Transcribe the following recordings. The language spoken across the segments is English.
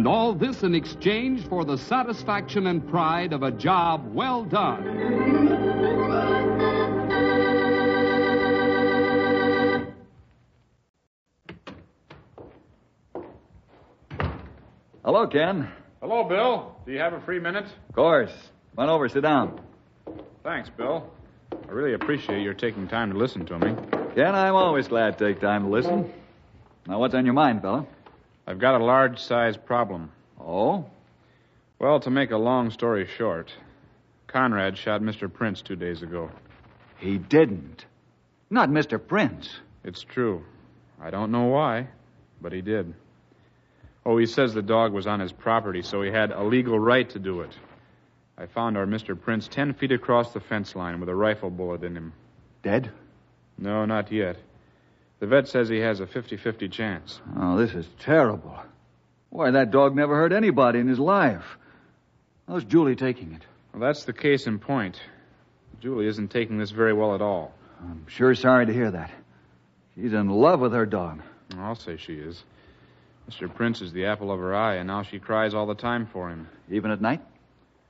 And all this in exchange for the satisfaction and pride of a job well done. Hello, Ken. Hello, Bill. Do you have a free minute? Of course. Run over, sit down. Thanks, Bill. I really appreciate your taking time to listen to me. Ken, I'm always glad to take time to listen. Now, what's on your mind, fella? I've got a large size problem. Oh? Well, to make a long story short, Conrad shot Mr. Prince two days ago. He didn't. Not Mr. Prince. It's true. I don't know why, but he did. Oh, he says the dog was on his property, so he had a legal right to do it. I found our Mr. Prince ten feet across the fence line with a rifle bullet in him. Dead? No, not yet. The vet says he has a 50 50 chance. Oh, this is terrible. Why, that dog never hurt anybody in his life. How's Julie taking it? Well, that's the case in point. Julie isn't taking this very well at all. I'm sure sorry to hear that. She's in love with her dog. I'll say she is. Mr. Prince is the apple of her eye, and now she cries all the time for him. Even at night?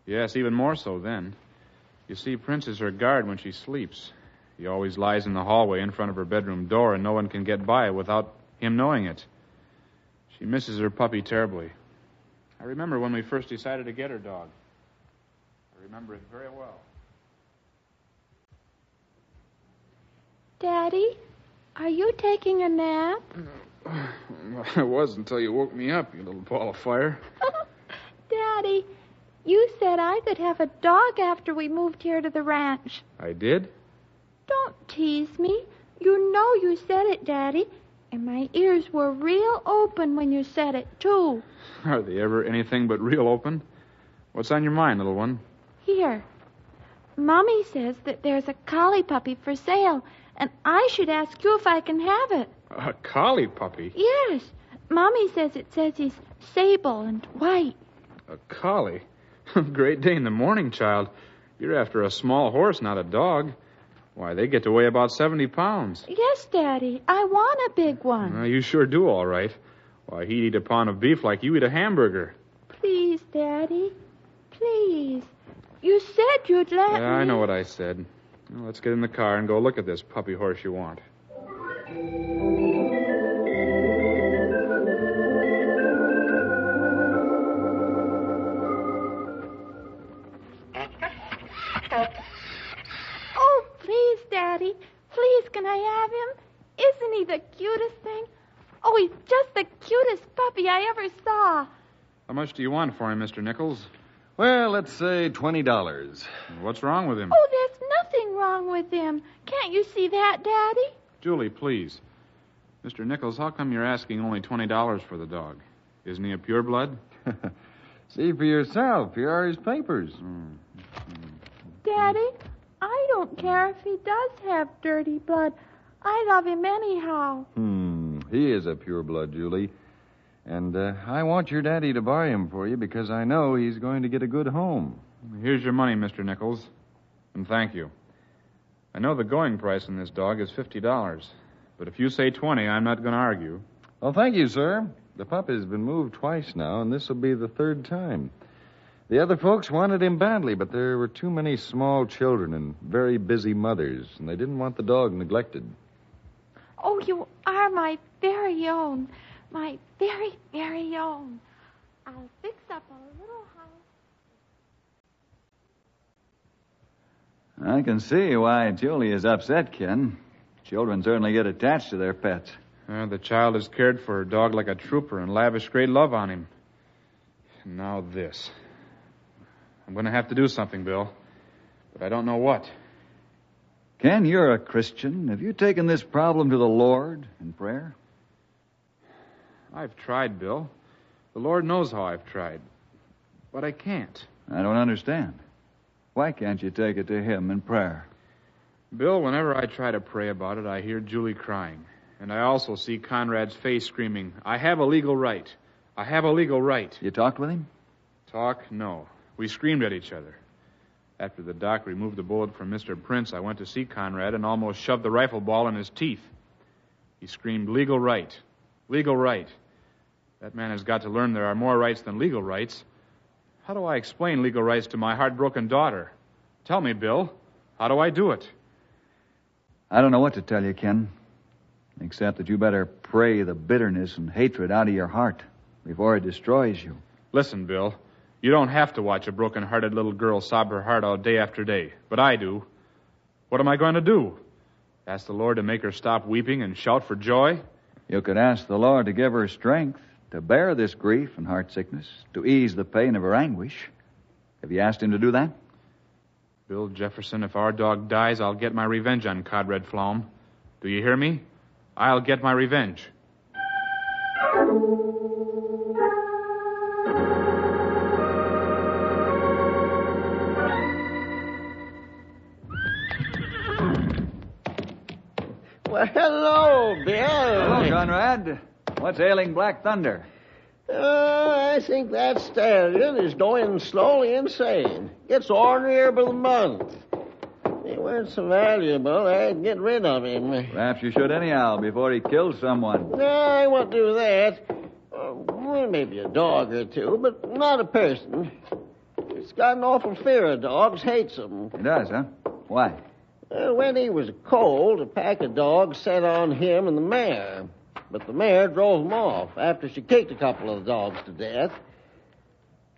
Yes, even more so then. You see, Prince is her guard when she sleeps. He always lies in the hallway in front of her bedroom door, and no one can get by without him knowing it. She misses her puppy terribly. I remember when we first decided to get her dog. I remember it very well. Daddy, are you taking a nap? I was until you woke me up, you little ball of fire. Daddy, you said I could have a dog after we moved here to the ranch. I did? Don't tease me. You know you said it, Daddy. And my ears were real open when you said it, too. Are they ever anything but real open? What's on your mind, little one? Here. Mommy says that there's a collie puppy for sale, and I should ask you if I can have it. A collie puppy? Yes. Mommy says it says he's sable and white. A collie? Great day in the morning, child. You're after a small horse, not a dog. Why, they get to weigh about 70 pounds. Yes, Daddy. I want a big one. Well, you sure do, all right. Why, he'd eat a pound of beef like you eat a hamburger. Please, Daddy. Please. You said you'd let Yeah, me. I know what I said. Well, let's get in the car and go look at this puppy horse you want. Much do you want for him, Mr. Nichols? Well, let's say $20. What's wrong with him? Oh, there's nothing wrong with him. Can't you see that, Daddy? Julie, please. Mr. Nichols, how come you're asking only $20 for the dog? Isn't he a pureblood? See for yourself. Here are his papers. Daddy, I don't care if he does have dirty blood. I love him anyhow. Hmm. He is a pureblood, Julie. And uh, I want your daddy to buy him for you because I know he's going to get a good home. Here's your money, Mr. Nichols. And thank you. I know the going price on this dog is $50. But if you say 20, I'm not going to argue. Well, thank you, sir. The pup has been moved twice now, and this will be the third time. The other folks wanted him badly, but there were too many small children and very busy mothers, and they didn't want the dog neglected. Oh, you are my very own. My very, very own. I'll fix up a little house. I can see why Julie is upset, Ken. Children certainly get attached to their pets. Uh, the child has cared for her dog like a trooper and lavished great love on him. And now this. I'm going to have to do something, Bill. But I don't know what. Ken, you're a Christian. Have you taken this problem to the Lord in prayer? I've tried, Bill. The Lord knows how I've tried. But I can't. I don't understand. Why can't you take it to Him in prayer? Bill, whenever I try to pray about it, I hear Julie crying. And I also see Conrad's face screaming, I have a legal right. I have a legal right. You talked with him? Talk? No. We screamed at each other. After the doc removed the bullet from Mr. Prince, I went to see Conrad and almost shoved the rifle ball in his teeth. He screamed, Legal right. Legal right. That man has got to learn there are more rights than legal rights. How do I explain legal rights to my heartbroken daughter? Tell me, Bill. How do I do it? I don't know what to tell you, Ken, except that you better pray the bitterness and hatred out of your heart before it destroys you. Listen, Bill. You don't have to watch a broken hearted little girl sob her heart out day after day, but I do. What am I going to do? Ask the Lord to make her stop weeping and shout for joy? You could ask the Lord to give her strength to bear this grief and heart sickness, to ease the pain of her anguish. Have you asked him to do that? Bill Jefferson, if our dog dies, I'll get my revenge on Conrad Flom. Do you hear me? I'll get my revenge. Well, hello, Bill. Hello, Conrad. What's ailing Black Thunder? Uh, I think that stallion is going slowly insane. Gets ornerier by the month. He weren't so valuable, I'd get rid of him. Perhaps you should anyhow before he kills someone. No, I won't do that. Uh, well, maybe a dog or two, but not a person. He's got an awful fear of dogs, hates them. He does, huh? Why? Uh, when he was cold, a pack of dogs set on him and the mare. But the mare drove him off after she kicked a couple of the dogs to death.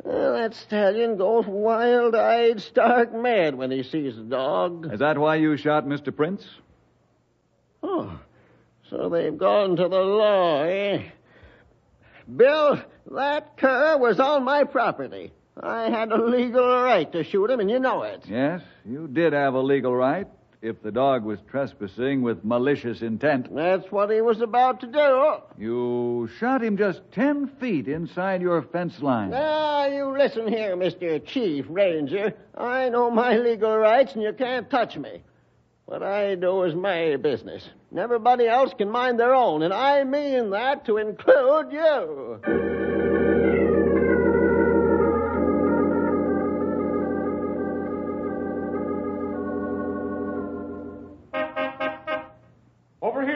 Well, that stallion goes wild-eyed, stark mad when he sees a dog. Is that why you shot Mr. Prince? Oh, so they've gone to the law, eh? Bill, that cur was on my property. I had a legal right to shoot him, and you know it. Yes, you did have a legal right if the dog was trespassing with malicious intent. That's what he was about to do. You shot him just ten feet inside your fence line. Now, you listen here, Mr. Chief Ranger. I know my legal rights, and you can't touch me. What I do is my business. And everybody else can mind their own, and I mean that to include you.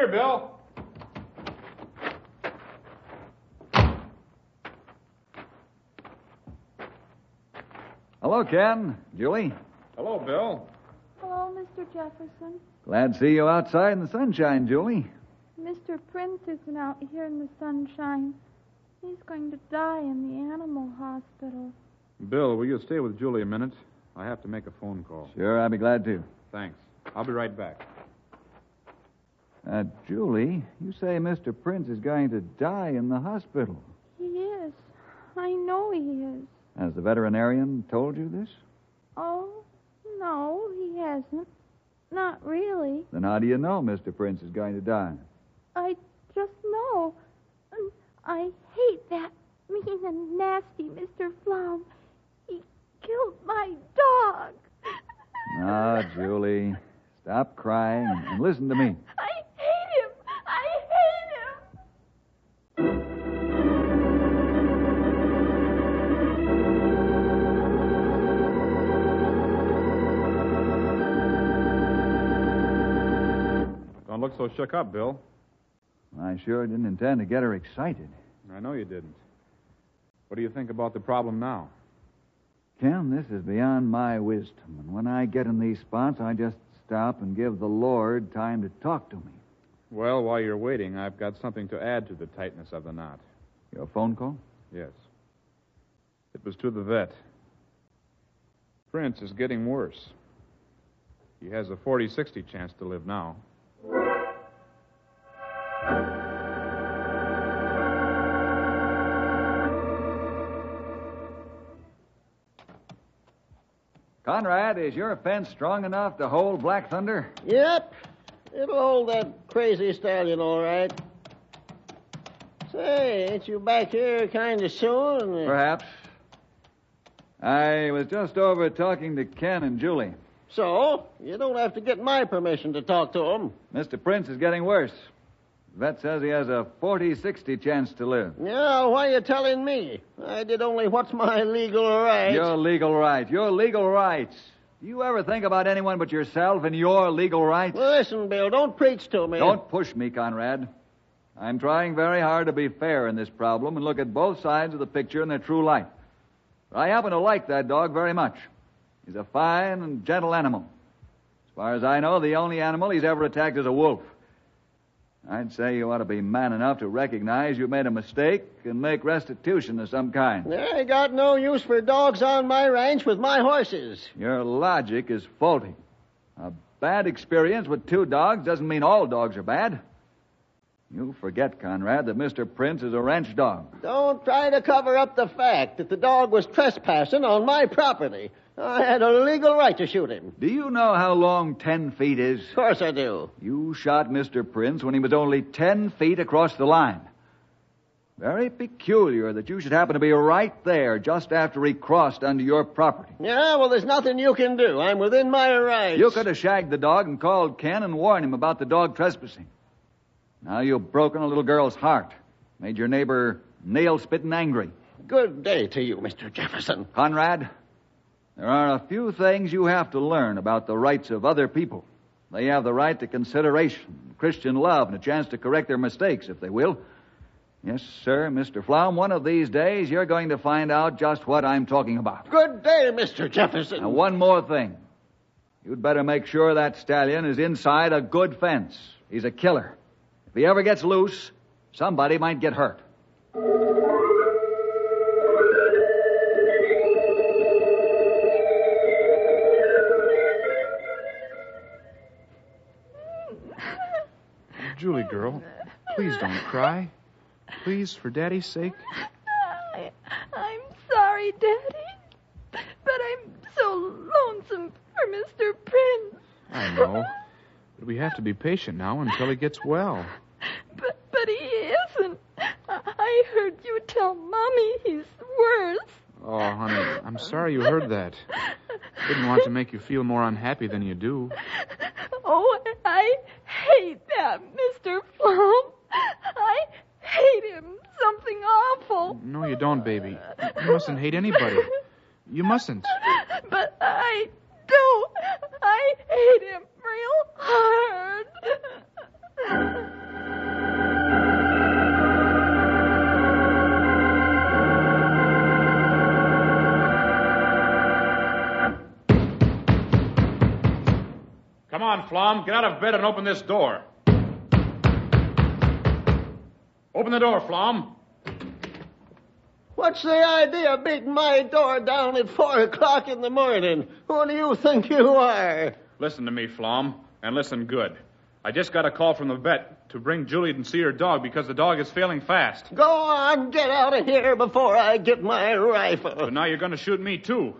Here, Bill. Hello, Ken. Julie. Hello, Bill. Hello, Mr. Jefferson. Glad to see you outside in the sunshine, Julie. Mr. Prince isn't out here in the sunshine. He's going to die in the animal hospital. Bill, will you stay with Julie a minute? I have to make a phone call. Sure, I'd be glad to. Thanks. I'll be right back. Uh, Julie, you say Mr. Prince is going to die in the hospital. He is. I know he is. Has the veterinarian told you this? Oh, no, he hasn't. Not really. Then how do you know Mr. Prince is going to die? I just know. I hate that mean and nasty Mr. Flom. He killed my dog. Ah, Julie, stop crying and, and listen to me. So shook up, Bill. I sure didn't intend to get her excited. I know you didn't. What do you think about the problem now? Ken, this is beyond my wisdom. And when I get in these spots, I just stop and give the Lord time to talk to me. Well, while you're waiting, I've got something to add to the tightness of the knot. Your phone call? Yes. It was to the vet. Prince is getting worse. He has a 40 60 chance to live now. Conrad, is your fence strong enough to hold Black Thunder? Yep. It'll hold that crazy stallion all right. Say, ain't you back here kind of soon? Perhaps. I was just over talking to Ken and Julie. So, you don't have to get my permission to talk to them. Mr. Prince is getting worse. Vet says he has a 40 60 chance to live. Yeah, why are you telling me? I did only what's my legal right. Your legal right. Your legal rights. Do you ever think about anyone but yourself and your legal rights? Listen, Bill, don't preach to me. Don't push me, Conrad. I'm trying very hard to be fair in this problem and look at both sides of the picture in their true light. But I happen to like that dog very much. He's a fine and gentle animal. As far as I know, the only animal he's ever attacked is a wolf. I'd say you ought to be man enough to recognize you made a mistake and make restitution of some kind. I got no use for dogs on my ranch with my horses. Your logic is faulty. A bad experience with two dogs doesn't mean all dogs are bad. You forget, Conrad, that Mr. Prince is a ranch dog. Don't try to cover up the fact that the dog was trespassing on my property. I had a legal right to shoot him. Do you know how long ten feet is? Of course I do. You shot Mr. Prince when he was only ten feet across the line. Very peculiar that you should happen to be right there just after he crossed onto your property. Yeah, well, there's nothing you can do. I'm within my rights. You could have shagged the dog and called Ken and warned him about the dog trespassing. Now you've broken a little girl's heart, made your neighbor nail spitting angry. Good day to you, Mr. Jefferson. Conrad, there are a few things you have to learn about the rights of other people. They have the right to consideration, Christian love, and a chance to correct their mistakes if they will. Yes, sir, Mr. Flom, one of these days you're going to find out just what I'm talking about. Good day, Mr. Jefferson. Now, one more thing. You'd better make sure that stallion is inside a good fence. He's a killer. If he ever gets loose, somebody might get hurt. Julie, girl, please don't cry. Please, for Daddy's sake. I, I'm sorry, Daddy. But I'm so lonesome for Mr. Prince. I know. But we have to be patient now until he gets well. But, but he isn't. I, I heard you tell Mommy he's worse. Oh, honey, I'm sorry you heard that. Didn't want to make you feel more unhappy than you do. Oh, I hate that Mr. Flom. I hate him. Something awful. No, you don't, baby. You mustn't hate anybody. You mustn't. Flom. Get out of bed and open this door. Open the door, Flom. What's the idea of beating my door down at four o'clock in the morning? Who do you think you are? Listen to me, Flom, and listen good. I just got a call from the vet to bring Julie and see her dog because the dog is failing fast. Go on, get out of here before I get my rifle. But now you're going to shoot me, too.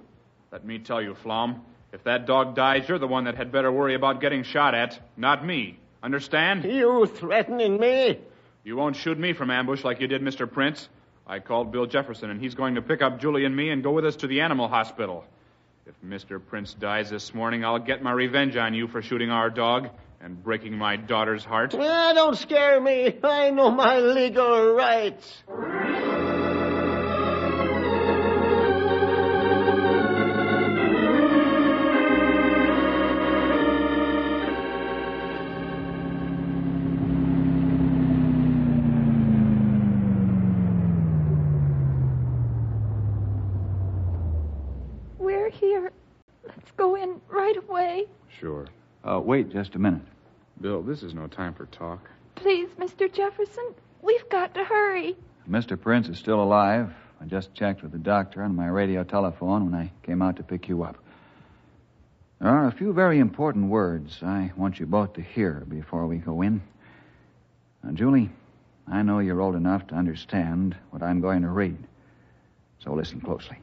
Let me tell you, Flom, if that dog dies, you're the one that had better worry about getting shot at, not me. Understand? You threatening me? You won't shoot me from ambush like you did Mr. Prince. I called Bill Jefferson, and he's going to pick up Julie and me and go with us to the animal hospital. If Mr. Prince dies this morning, I'll get my revenge on you for shooting our dog and breaking my daughter's heart. Ah, don't scare me. I know my legal rights. Sure. Uh, wait just a minute. Bill, this is no time for talk. Please, Mr. Jefferson, we've got to hurry. Mr. Prince is still alive. I just checked with the doctor on my radio telephone when I came out to pick you up. There are a few very important words I want you both to hear before we go in. Now, Julie, I know you're old enough to understand what I'm going to read. So listen closely.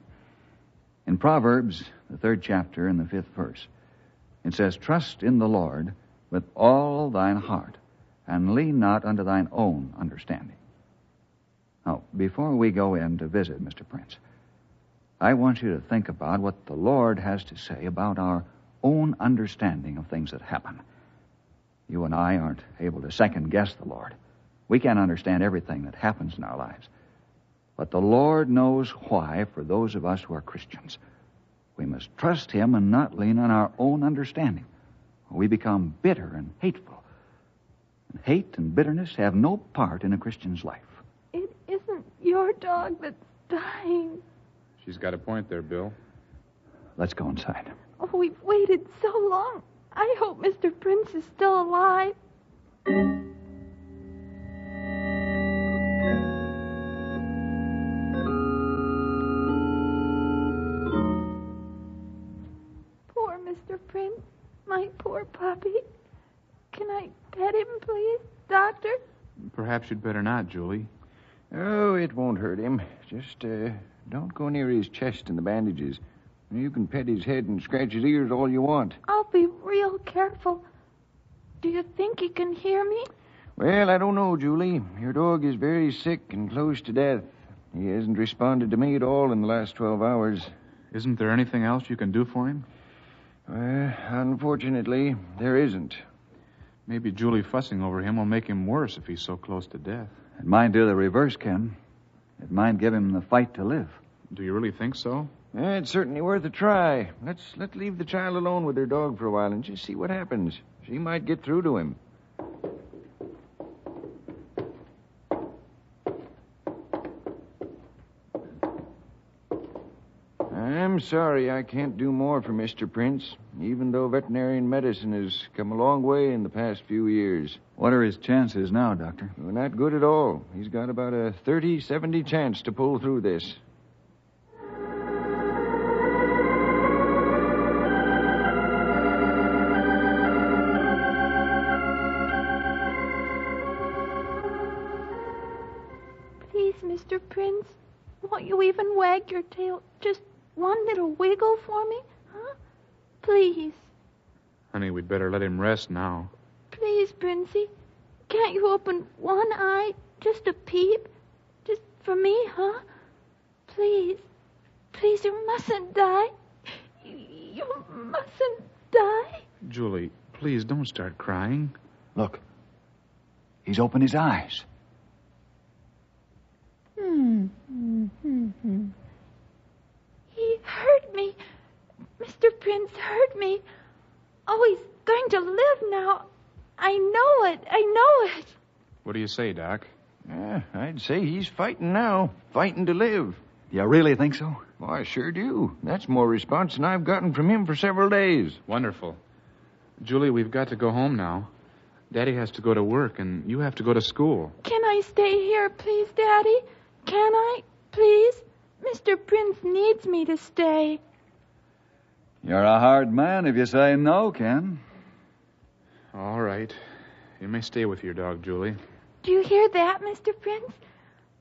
In Proverbs, the third chapter and the fifth verse, it says, Trust in the Lord with all thine heart, and lean not unto thine own understanding. Now, before we go in to visit Mr. Prince, I want you to think about what the Lord has to say about our own understanding of things that happen. You and I aren't able to second guess the Lord. We can't understand everything that happens in our lives. But the Lord knows why for those of us who are Christians. We must trust Him and not lean on our own understanding. We become bitter and hateful. And hate and bitterness have no part in a Christian's life. It isn't your dog that's dying. She's got a point there, Bill. Let's go inside. Oh, we've waited so long. I hope Mr. Prince is still alive. Perhaps you'd better not, Julie. Oh, it won't hurt him. Just uh, don't go near his chest and the bandages. You can pet his head and scratch his ears all you want. I'll be real careful. Do you think he can hear me? Well, I don't know, Julie. Your dog is very sick and close to death. He hasn't responded to me at all in the last 12 hours. Isn't there anything else you can do for him? Well, unfortunately, there isn't. Maybe Julie fussing over him will make him worse if he's so close to death. It might do the reverse, Ken. It might give him the fight to live. Do you really think so? Eh, it's certainly worth a try. Let's let's leave the child alone with her dog for a while and just see what happens. She might get through to him. I'm sorry I can't do more for Mr. Prince, even though veterinarian medicine has come a long way in the past few years. What are his chances now, Doctor? Well, not good at all. He's got about a 30 70 chance to pull through this. Please, Mr. Prince, won't you even wag your tail just one little wiggle for me? Huh? Please, Honey, we'd better let him rest now. please, Princey. Can't you open one eye just a peep? Just for me, huh? Please, please, you mustn't die. You, you mustn't die. Julie, please don't start crying. Look. He's opened his eyes. Hmm. hmm, hmm, hmm. He hurt me. Mr. Prince hurt me. Oh, he's going to live now. I know it. I know it. What do you say, Doc? Yeah, I'd say he's fighting now, fighting to live. You really think so? Well, I sure do. That's more response than I've gotten from him for several days. Wonderful. Julie, we've got to go home now. Daddy has to go to work, and you have to go to school. Can I stay here, please, Daddy? Can I? Please? Mr. Prince needs me to stay. You're a hard man if you say no, Ken. All right. You may stay with your dog, Julie. Do you hear that, Mr. Prince?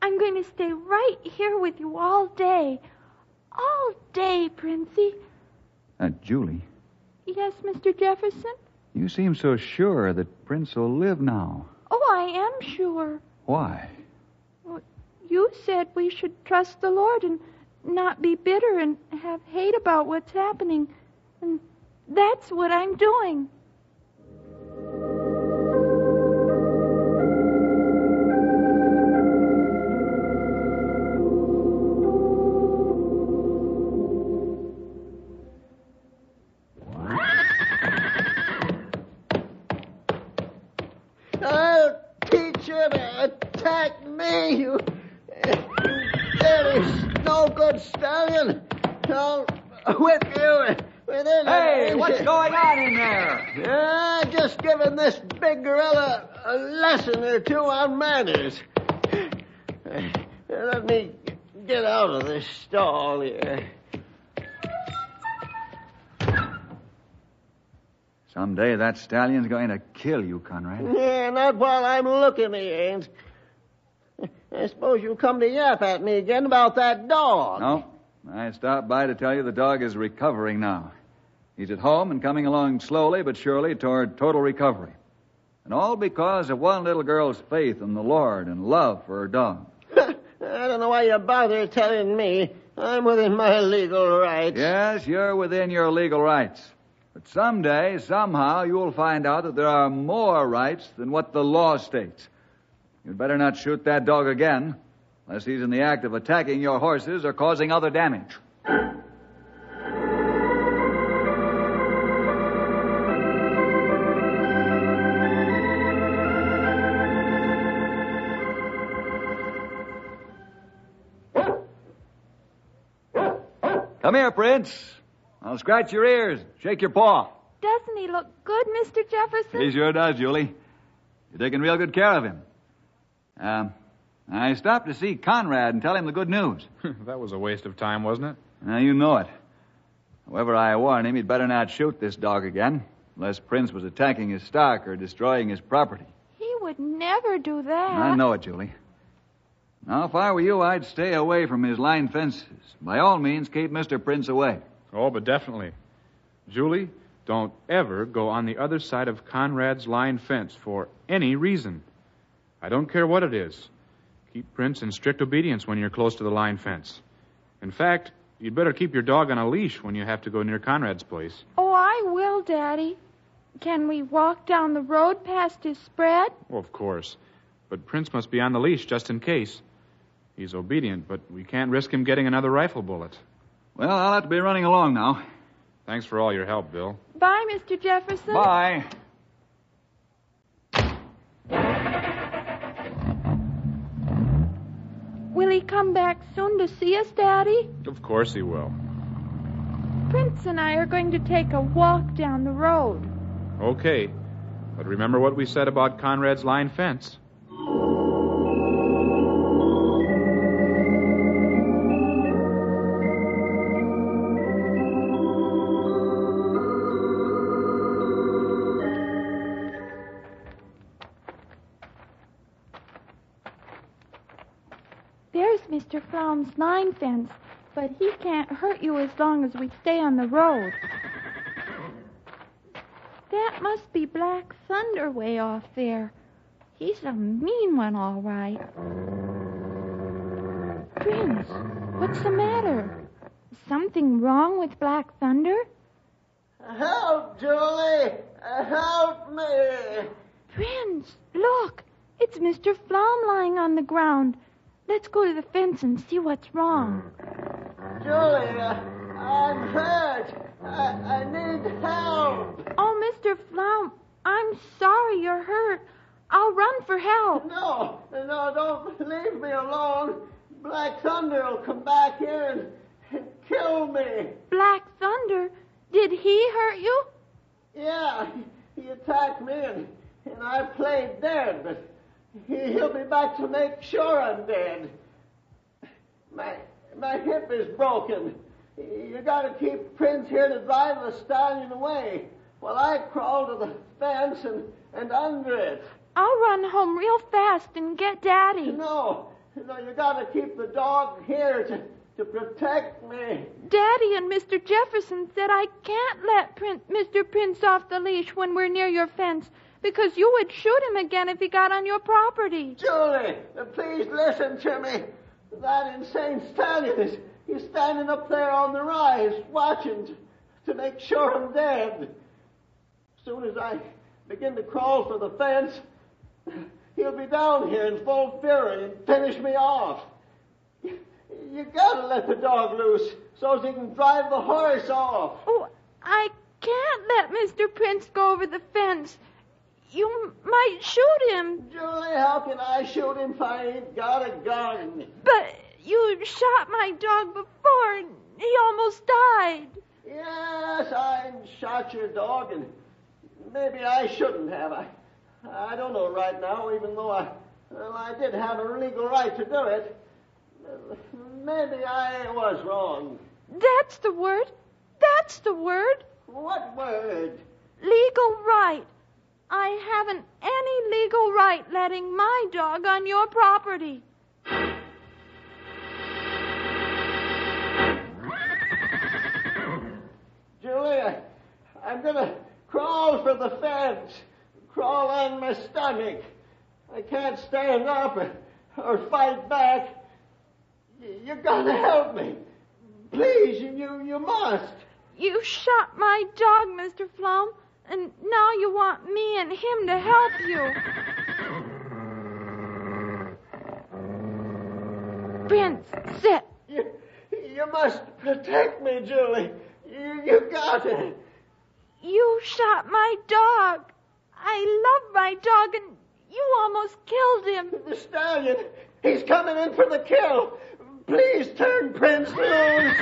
I'm going to stay right here with you all day. All day, Princey. Uh, Julie, Yes, Mr. Jefferson? you seem so sure that Prince will live now. Oh, I am sure. Why? You said we should trust the Lord and not be bitter and have hate about what's happening. And that's what I'm doing. I'll teach to attack me, you, no good stallion. I'll whip you within Hey, what's going on in there? Yeah, just giving this big gorilla a lesson or two on manners. Let me get get out of this stall here. Someday that stallion's going to kill you, Conrad. Yeah, not while I'm looking, he ain't. I suppose you'll come to yap at me again about that dog. No, I stopped by to tell you the dog is recovering now. He's at home and coming along slowly but surely toward total recovery. And all because of one little girl's faith in the Lord and love for her dog. I don't know why you bother telling me. I'm within my legal rights. Yes, you're within your legal rights. But someday, somehow, you'll find out that there are more rights than what the law states. You'd better not shoot that dog again, unless he's in the act of attacking your horses or causing other damage. Come here, Prince. I'll scratch your ears, shake your paw. Doesn't he look good, Mr. Jefferson? He sure does, Julie. You're taking real good care of him. Um, I stopped to see Conrad and tell him the good news. that was a waste of time, wasn't it? Now, you know it. However, I warn him he'd better not shoot this dog again, unless Prince was attacking his stock or destroying his property. He would never do that. I know it, Julie. Now, if I were you, I'd stay away from his line fences. By all means, keep Mr. Prince away. Oh, but definitely. Julie, don't ever go on the other side of Conrad's line fence for any reason. I don't care what it is. Keep Prince in strict obedience when you're close to the line fence. In fact, you'd better keep your dog on a leash when you have to go near Conrad's place. Oh, I will, Daddy. Can we walk down the road past his spread? Oh, of course. But Prince must be on the leash just in case. He's obedient, but we can't risk him getting another rifle bullet. Well, I'll have to be running along now. Thanks for all your help, Bill. Bye, Mr. Jefferson. Bye. He come back soon to see us, Daddy? Of course he will. Prince and I are going to take a walk down the road. Okay. But remember what we said about Conrad's line fence. Mr. Line fence, but he can't hurt you as long as we stay on the road. That must be Black Thunder way off there. He's a mean one, all right. Prince, what's the matter? Something wrong with Black Thunder? Help, Julie! Help me! Prince, look! It's Mr. Flom lying on the ground. Let's go to the fence and see what's wrong. Julie, uh, I'm hurt. I, I need help. Oh, Mr. Flom, I'm sorry you're hurt. I'll run for help. No, no, don't leave me alone. Black Thunder will come back here and, kill me. Black Thunder? Did he hurt you? Yeah, he attacked me and, and I played dead, but he'll be back to make sure I'm dead. My my hip is broken. You gotta keep Prince here to drive the stallion away while I crawl to the fence and, and under it. I'll run home real fast and get Daddy. No, no, you gotta keep the dog here to, to protect me. Daddy and Mr. Jefferson said I can't let Prince, Mr. Prince off the leash when we're near your fence because you would shoot him again if he got on your property. Julie, please listen to me. That insane stallion is he's standing up there on the rise, watching to, to make sure I'm dead. As soon as I begin to crawl for the fence, he'll be down here in full fury and finish me off. You, you gotta let the dog loose so he can drive the horse off. Oh, I can't let Mr. Prince go over the fence. You might shoot him, Julie, how can I shoot him if I ain't got a gun? but you shot my dog before and he almost died. Yes, I shot your dog, and maybe I shouldn't have. I, I don't know right now, even though I, well, I did have a legal right to do it. maybe I was wrong. That's the word. That's the word. What word? Legal right. I haven't any legal right letting my dog on your property. Julia, I'm gonna crawl for the fence. Crawl on my stomach. I can't stand up or, fight back. You're gonna help me. Please, you, you must. You shot my dog, Mr. Flom, and now you want me and him to help you. Prince, sit. You, you must protect me, Julie. You, you got it. You shot my dog. I love my dog, and you almost killed him. The stallion, he's coming in for the kill. Please turn Prince loose.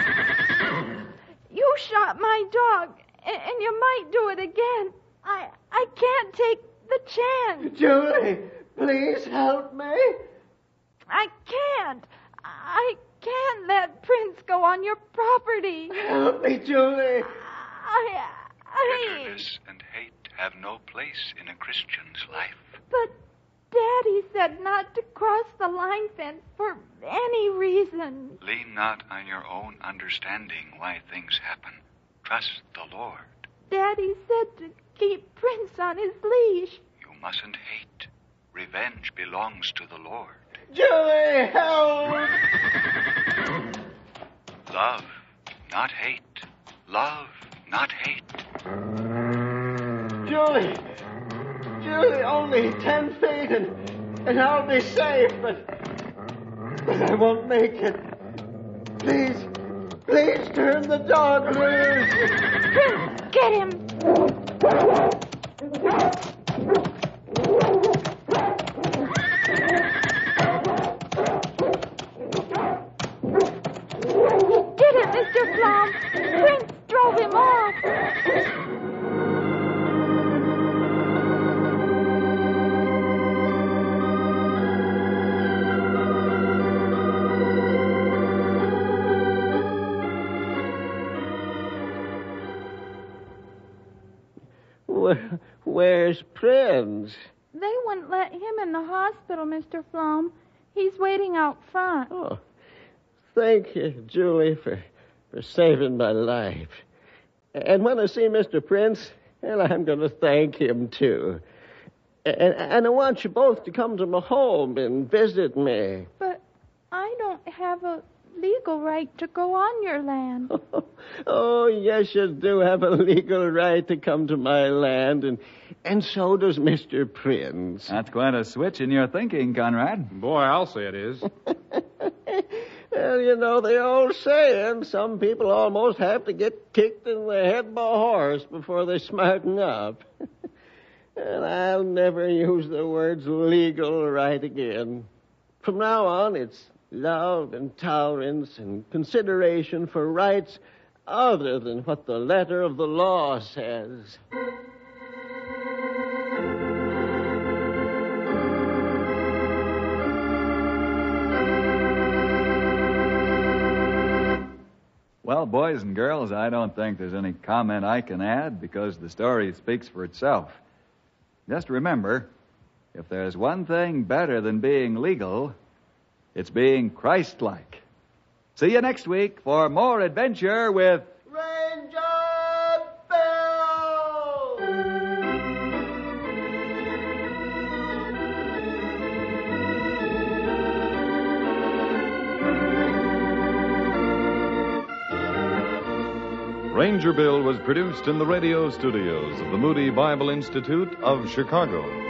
You shot my dog, and, and you might do it again. I I can't take the chance. Julie, please help me. I can't. I can't let Prince go on your property. Help me, Julie. I I. Bitterness and hate have no place in a Christian's life. But Daddy said not to cross the line fence for any reason. Lean not on your own understanding why things happen. Trust the Lord. Daddy said to keep Prince on his leash. You mustn't hate. Revenge belongs to the Lord. Julie, help. Love, not hate. Love, not hate. Julie. Julie, only ten feet and, and I'll be safe, but, but I won't make it. Please, please turn the dog loose. Get him. Where's Prince? They wouldn't let him in the hospital, Mr. Flom. He's waiting out front. Oh, thank you, Julie, for, for saving my life. And when I see Mr. Prince, well, I'm going to thank him, too. And, and I want you both to come to my home and visit me. But I don't have a legal right to go on your land. oh, yes, you do have a legal right to come to my land, and, and so does Mr. Prince. That's quite a switch in your thinking, Conrad. Boy, I'll say it is. Well, you know the old saying, some people almost have to get kicked in the head by a horse before they smarten up. and I'll never use the words legal right again. From now on, it's love and tolerance and consideration for rights other than what the letter of the law says. Well, boys and girls, I don't think there's any comment I can add because the story speaks for itself. Just remember, if there's one thing better than being legal, it's being Christ-like. See you next week for more adventure with Ranger Bill! Ranger Bill was produced in the radio studios of the Moody Bible Institute of Chicago.